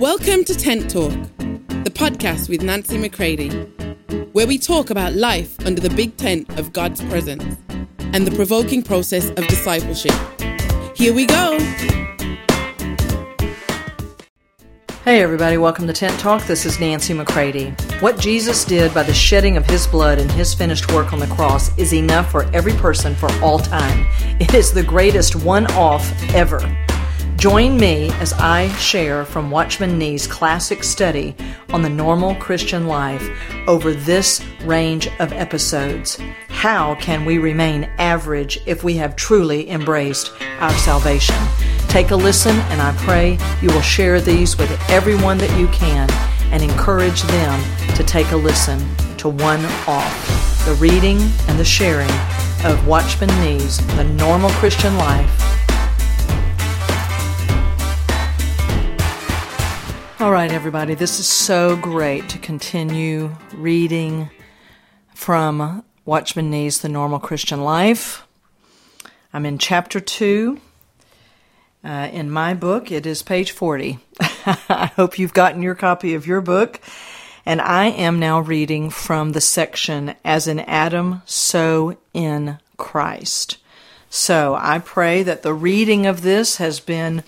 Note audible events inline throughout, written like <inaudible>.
Welcome to Tent Talk, the podcast with Nancy McCready, where we talk about life under the big tent of God's presence and the provoking process of discipleship. Here we go. Hey, everybody, welcome to Tent Talk. This is Nancy McCready. What Jesus did by the shedding of his blood and his finished work on the cross is enough for every person for all time. It is the greatest one off ever. Join me as I share from Watchman Nee's classic study on the normal Christian life over this range of episodes. How can we remain average if we have truly embraced our salvation? Take a listen, and I pray you will share these with everyone that you can and encourage them to take a listen to One Off, the reading and the sharing of Watchman Nee's The Normal Christian Life All right, everybody, this is so great to continue reading from Watchman Nee's The Normal Christian Life. I'm in chapter 2. Uh, in my book, it is page 40. <laughs> I hope you've gotten your copy of your book. And I am now reading from the section As in Adam, so in Christ. So I pray that the reading of this has been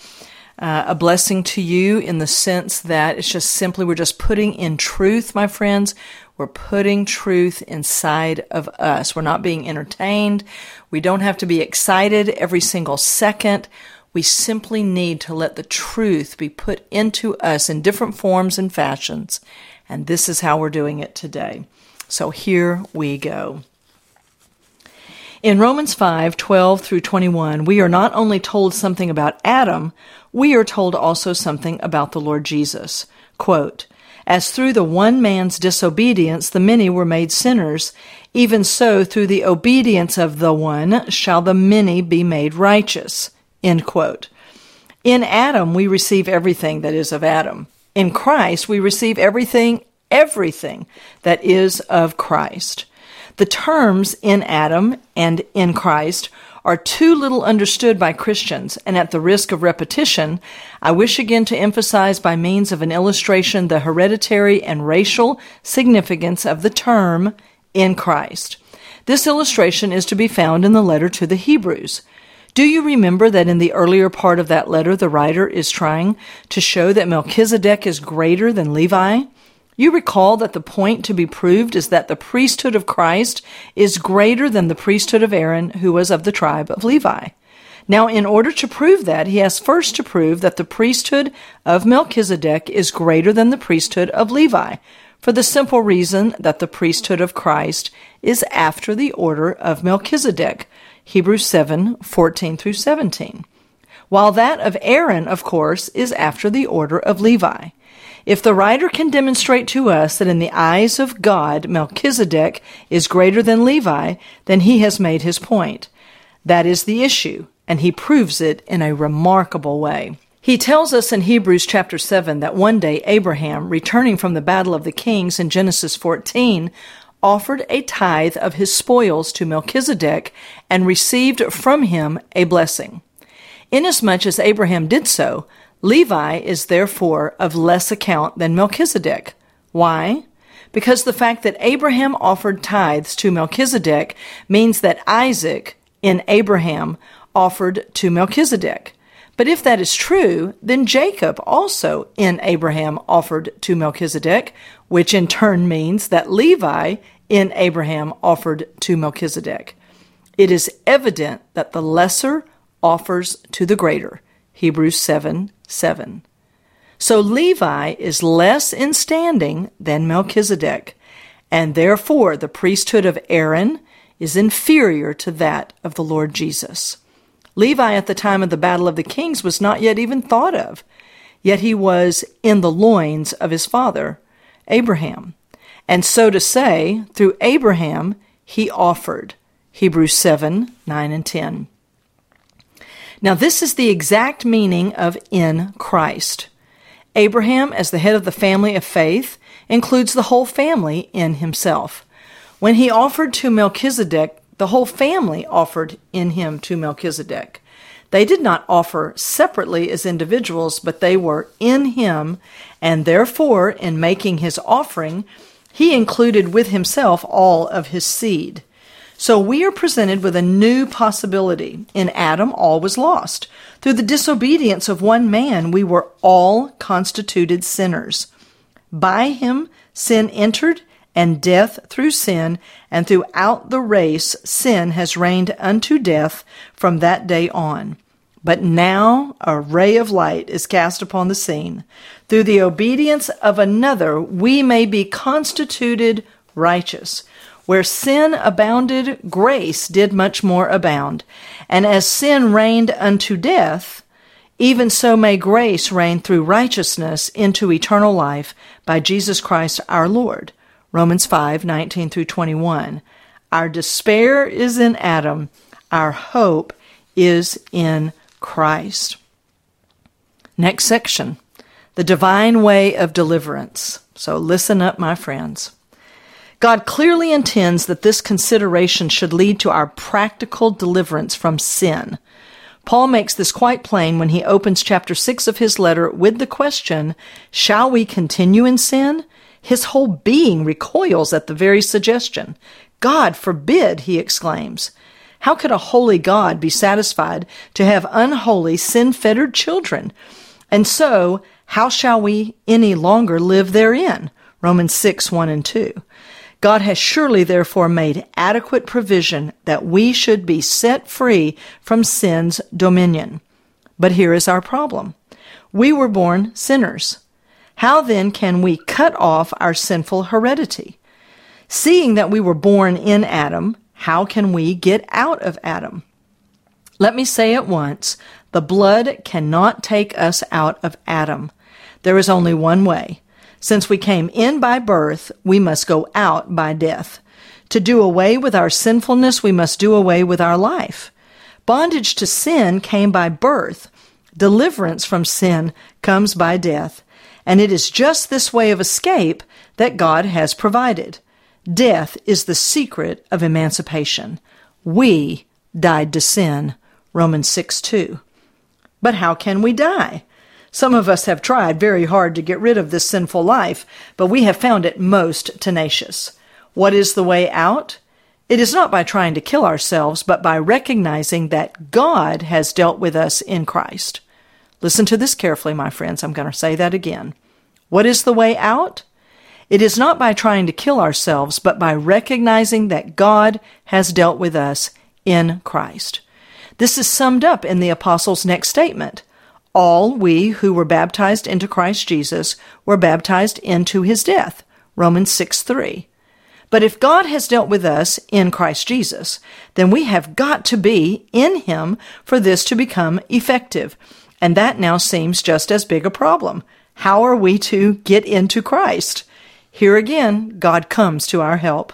uh, a blessing to you in the sense that it's just simply we're just putting in truth, my friends. We're putting truth inside of us. We're not being entertained. We don't have to be excited every single second. We simply need to let the truth be put into us in different forms and fashions. And this is how we're doing it today. So here we go. In Romans 5 12 through 21, we are not only told something about Adam, we are told also something about the Lord Jesus. Quote, As through the one man's disobedience the many were made sinners, even so through the obedience of the one shall the many be made righteous. In Adam we receive everything that is of Adam. In Christ we receive everything, everything that is of Christ. The terms in Adam and in Christ are too little understood by Christians, and at the risk of repetition, I wish again to emphasize by means of an illustration the hereditary and racial significance of the term in Christ. This illustration is to be found in the letter to the Hebrews. Do you remember that in the earlier part of that letter, the writer is trying to show that Melchizedek is greater than Levi? You recall that the point to be proved is that the priesthood of Christ is greater than the priesthood of Aaron, who was of the tribe of Levi. Now, in order to prove that, he has first to prove that the priesthood of Melchizedek is greater than the priesthood of Levi, for the simple reason that the priesthood of Christ is after the order of Melchizedek. Hebrews 7 14 through 17. While that of Aaron, of course, is after the order of Levi. If the writer can demonstrate to us that in the eyes of God Melchizedek is greater than Levi, then he has made his point. That is the issue, and he proves it in a remarkable way. He tells us in Hebrews chapter 7 that one day Abraham, returning from the battle of the kings in Genesis 14, offered a tithe of his spoils to Melchizedek and received from him a blessing. Inasmuch as Abraham did so, Levi is therefore of less account than Melchizedek. Why? Because the fact that Abraham offered tithes to Melchizedek means that Isaac in Abraham offered to Melchizedek. But if that is true, then Jacob also in Abraham offered to Melchizedek, which in turn means that Levi in Abraham offered to Melchizedek. It is evident that the lesser offers to the greater. Hebrews 7 7. So Levi is less in standing than Melchizedek, and therefore the priesthood of Aaron is inferior to that of the Lord Jesus. Levi at the time of the Battle of the Kings was not yet even thought of, yet he was in the loins of his father, Abraham. And so to say, through Abraham, he offered. Hebrews 7 9 and 10. Now, this is the exact meaning of in Christ. Abraham, as the head of the family of faith, includes the whole family in himself. When he offered to Melchizedek, the whole family offered in him to Melchizedek. They did not offer separately as individuals, but they were in him, and therefore, in making his offering, he included with himself all of his seed. So we are presented with a new possibility. In Adam, all was lost. Through the disobedience of one man, we were all constituted sinners. By him, sin entered, and death through sin, and throughout the race, sin has reigned unto death from that day on. But now a ray of light is cast upon the scene. Through the obedience of another, we may be constituted righteous. Where sin abounded, grace did much more abound. And as sin reigned unto death, even so may grace reign through righteousness into eternal life by Jesus Christ our Lord. Romans 5 19 through 21. Our despair is in Adam, our hope is in Christ. Next section the divine way of deliverance. So listen up, my friends. God clearly intends that this consideration should lead to our practical deliverance from sin. Paul makes this quite plain when he opens chapter 6 of his letter with the question, Shall we continue in sin? His whole being recoils at the very suggestion. God forbid, he exclaims. How could a holy God be satisfied to have unholy, sin fettered children? And so, how shall we any longer live therein? Romans 6, 1 and 2. God has surely therefore made adequate provision that we should be set free from sin's dominion. But here is our problem. We were born sinners. How then can we cut off our sinful heredity? Seeing that we were born in Adam, how can we get out of Adam? Let me say at once the blood cannot take us out of Adam. There is only one way. Since we came in by birth, we must go out by death. To do away with our sinfulness, we must do away with our life. Bondage to sin came by birth. Deliverance from sin comes by death. And it is just this way of escape that God has provided. Death is the secret of emancipation. We died to sin. Romans 6 2. But how can we die? Some of us have tried very hard to get rid of this sinful life, but we have found it most tenacious. What is the way out? It is not by trying to kill ourselves, but by recognizing that God has dealt with us in Christ. Listen to this carefully, my friends. I'm going to say that again. What is the way out? It is not by trying to kill ourselves, but by recognizing that God has dealt with us in Christ. This is summed up in the Apostles' next statement. All we who were baptized into Christ Jesus were baptized into his death. Romans 6 3. But if God has dealt with us in Christ Jesus, then we have got to be in him for this to become effective. And that now seems just as big a problem. How are we to get into Christ? Here again, God comes to our help.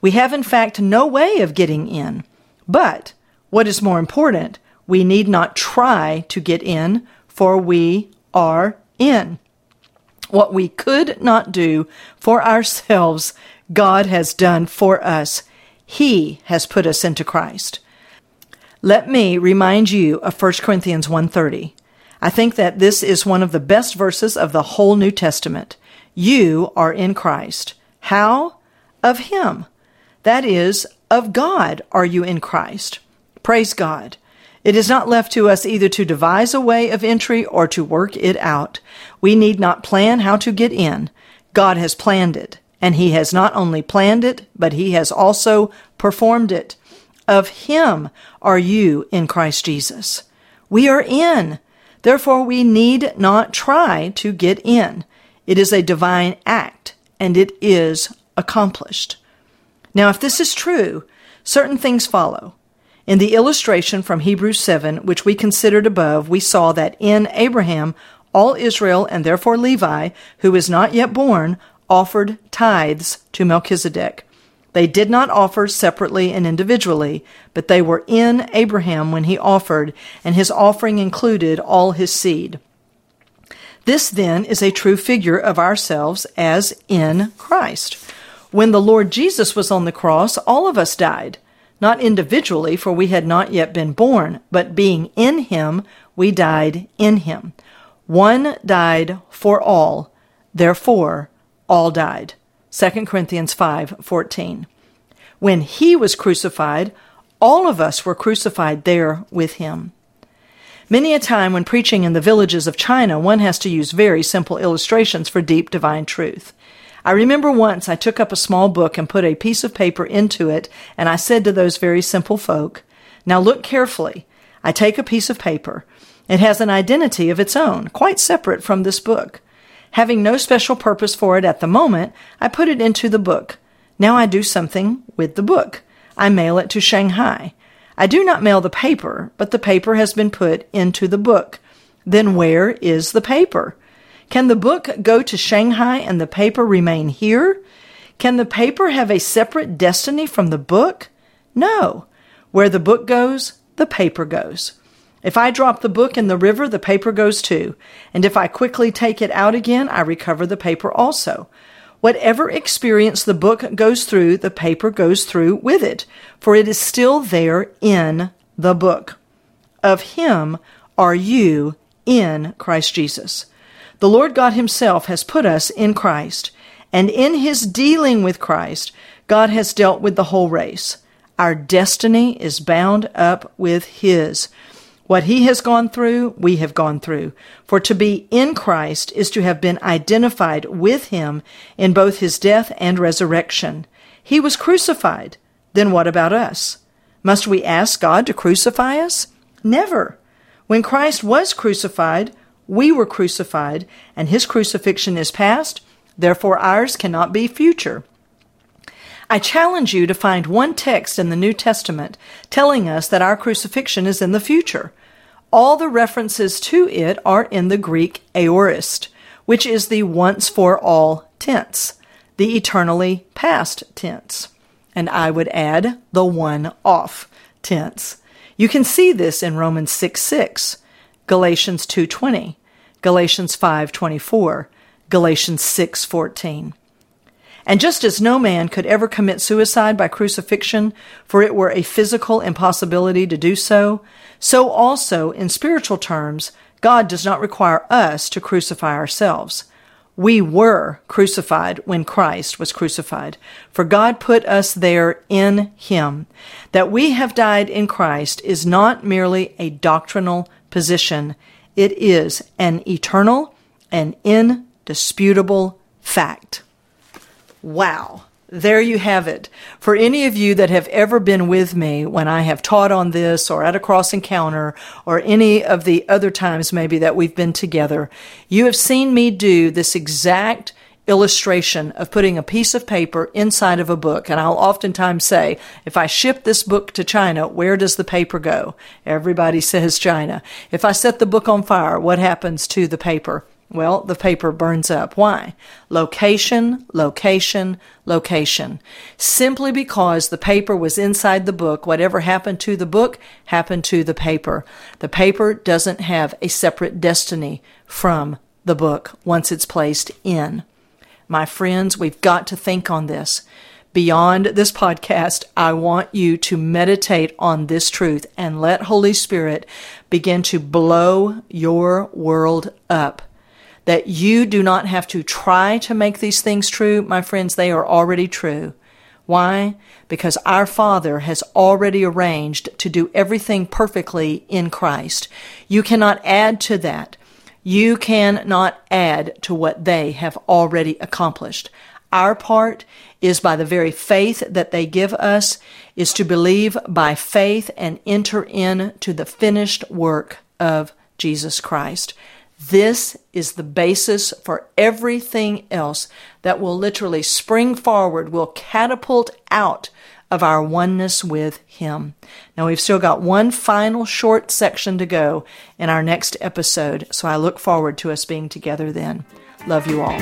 We have, in fact, no way of getting in. But, what is more important, we need not try to get in, for we are in. What we could not do for ourselves, God has done for us. He has put us into Christ. Let me remind you of 1 Corinthians 1:30. I think that this is one of the best verses of the whole New Testament. You are in Christ. How? Of Him. That is, of God are you in Christ. Praise God. It is not left to us either to devise a way of entry or to work it out. We need not plan how to get in. God has planned it, and He has not only planned it, but He has also performed it. Of Him are you in Christ Jesus. We are in. Therefore, we need not try to get in. It is a divine act, and it is accomplished. Now, if this is true, certain things follow. In the illustration from Hebrews 7, which we considered above, we saw that in Abraham, all Israel, and therefore Levi, who is not yet born, offered tithes to Melchizedek. They did not offer separately and individually, but they were in Abraham when he offered, and his offering included all his seed. This then is a true figure of ourselves as in Christ. When the Lord Jesus was on the cross, all of us died. Not individually, for we had not yet been born, but being in him, we died in him. One died for all, therefore all died. 2 Corinthians 5:14. When he was crucified, all of us were crucified there with him. Many a time when preaching in the villages of China, one has to use very simple illustrations for deep divine truth. I remember once I took up a small book and put a piece of paper into it, and I said to those very simple folk, Now look carefully. I take a piece of paper. It has an identity of its own, quite separate from this book. Having no special purpose for it at the moment, I put it into the book. Now I do something with the book. I mail it to Shanghai. I do not mail the paper, but the paper has been put into the book. Then where is the paper? Can the book go to Shanghai and the paper remain here? Can the paper have a separate destiny from the book? No. Where the book goes, the paper goes. If I drop the book in the river, the paper goes too. And if I quickly take it out again, I recover the paper also. Whatever experience the book goes through, the paper goes through with it, for it is still there in the book. Of him are you in Christ Jesus. The Lord God Himself has put us in Christ, and in His dealing with Christ, God has dealt with the whole race. Our destiny is bound up with His. What he has gone through, we have gone through. For to be in Christ is to have been identified with him in both his death and resurrection. He was crucified. Then what about us? Must we ask God to crucify us? Never. When Christ was crucified, we were crucified, and his crucifixion is past, therefore ours cannot be future. I challenge you to find one text in the New Testament telling us that our crucifixion is in the future. All the references to it are in the Greek aorist, which is the once for all tense, the eternally past tense. And I would add the one off tense. You can see this in Romans 6 6, Galatians 2.20, Galatians 5.24, Galatians 6.14. And just as no man could ever commit suicide by crucifixion, for it were a physical impossibility to do so, so also, in spiritual terms, God does not require us to crucify ourselves. We were crucified when Christ was crucified, for God put us there in Him. That we have died in Christ is not merely a doctrinal position, it is an eternal and indisputable fact. Wow. There you have it. For any of you that have ever been with me when I have taught on this or at a cross encounter or any of the other times maybe that we've been together, you have seen me do this exact illustration of putting a piece of paper inside of a book. And I'll oftentimes say, if I ship this book to China, where does the paper go? Everybody says China. If I set the book on fire, what happens to the paper? Well, the paper burns up. Why? Location, location, location. Simply because the paper was inside the book, whatever happened to the book happened to the paper. The paper doesn't have a separate destiny from the book once it's placed in. My friends, we've got to think on this. Beyond this podcast, I want you to meditate on this truth and let Holy Spirit begin to blow your world up that you do not have to try to make these things true, my friends, they are already true. Why? Because our Father has already arranged to do everything perfectly in Christ. You cannot add to that. You cannot add to what they have already accomplished. Our part is by the very faith that they give us, is to believe by faith and enter into the finished work of Jesus Christ. This is the basis for everything else that will literally spring forward, will catapult out of our oneness with Him. Now, we've still got one final short section to go in our next episode, so I look forward to us being together then. Love you all.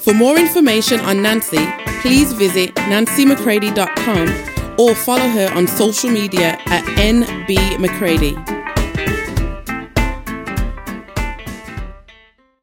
For more information on Nancy, please visit nancymccready.com or follow her on social media at NB McCready.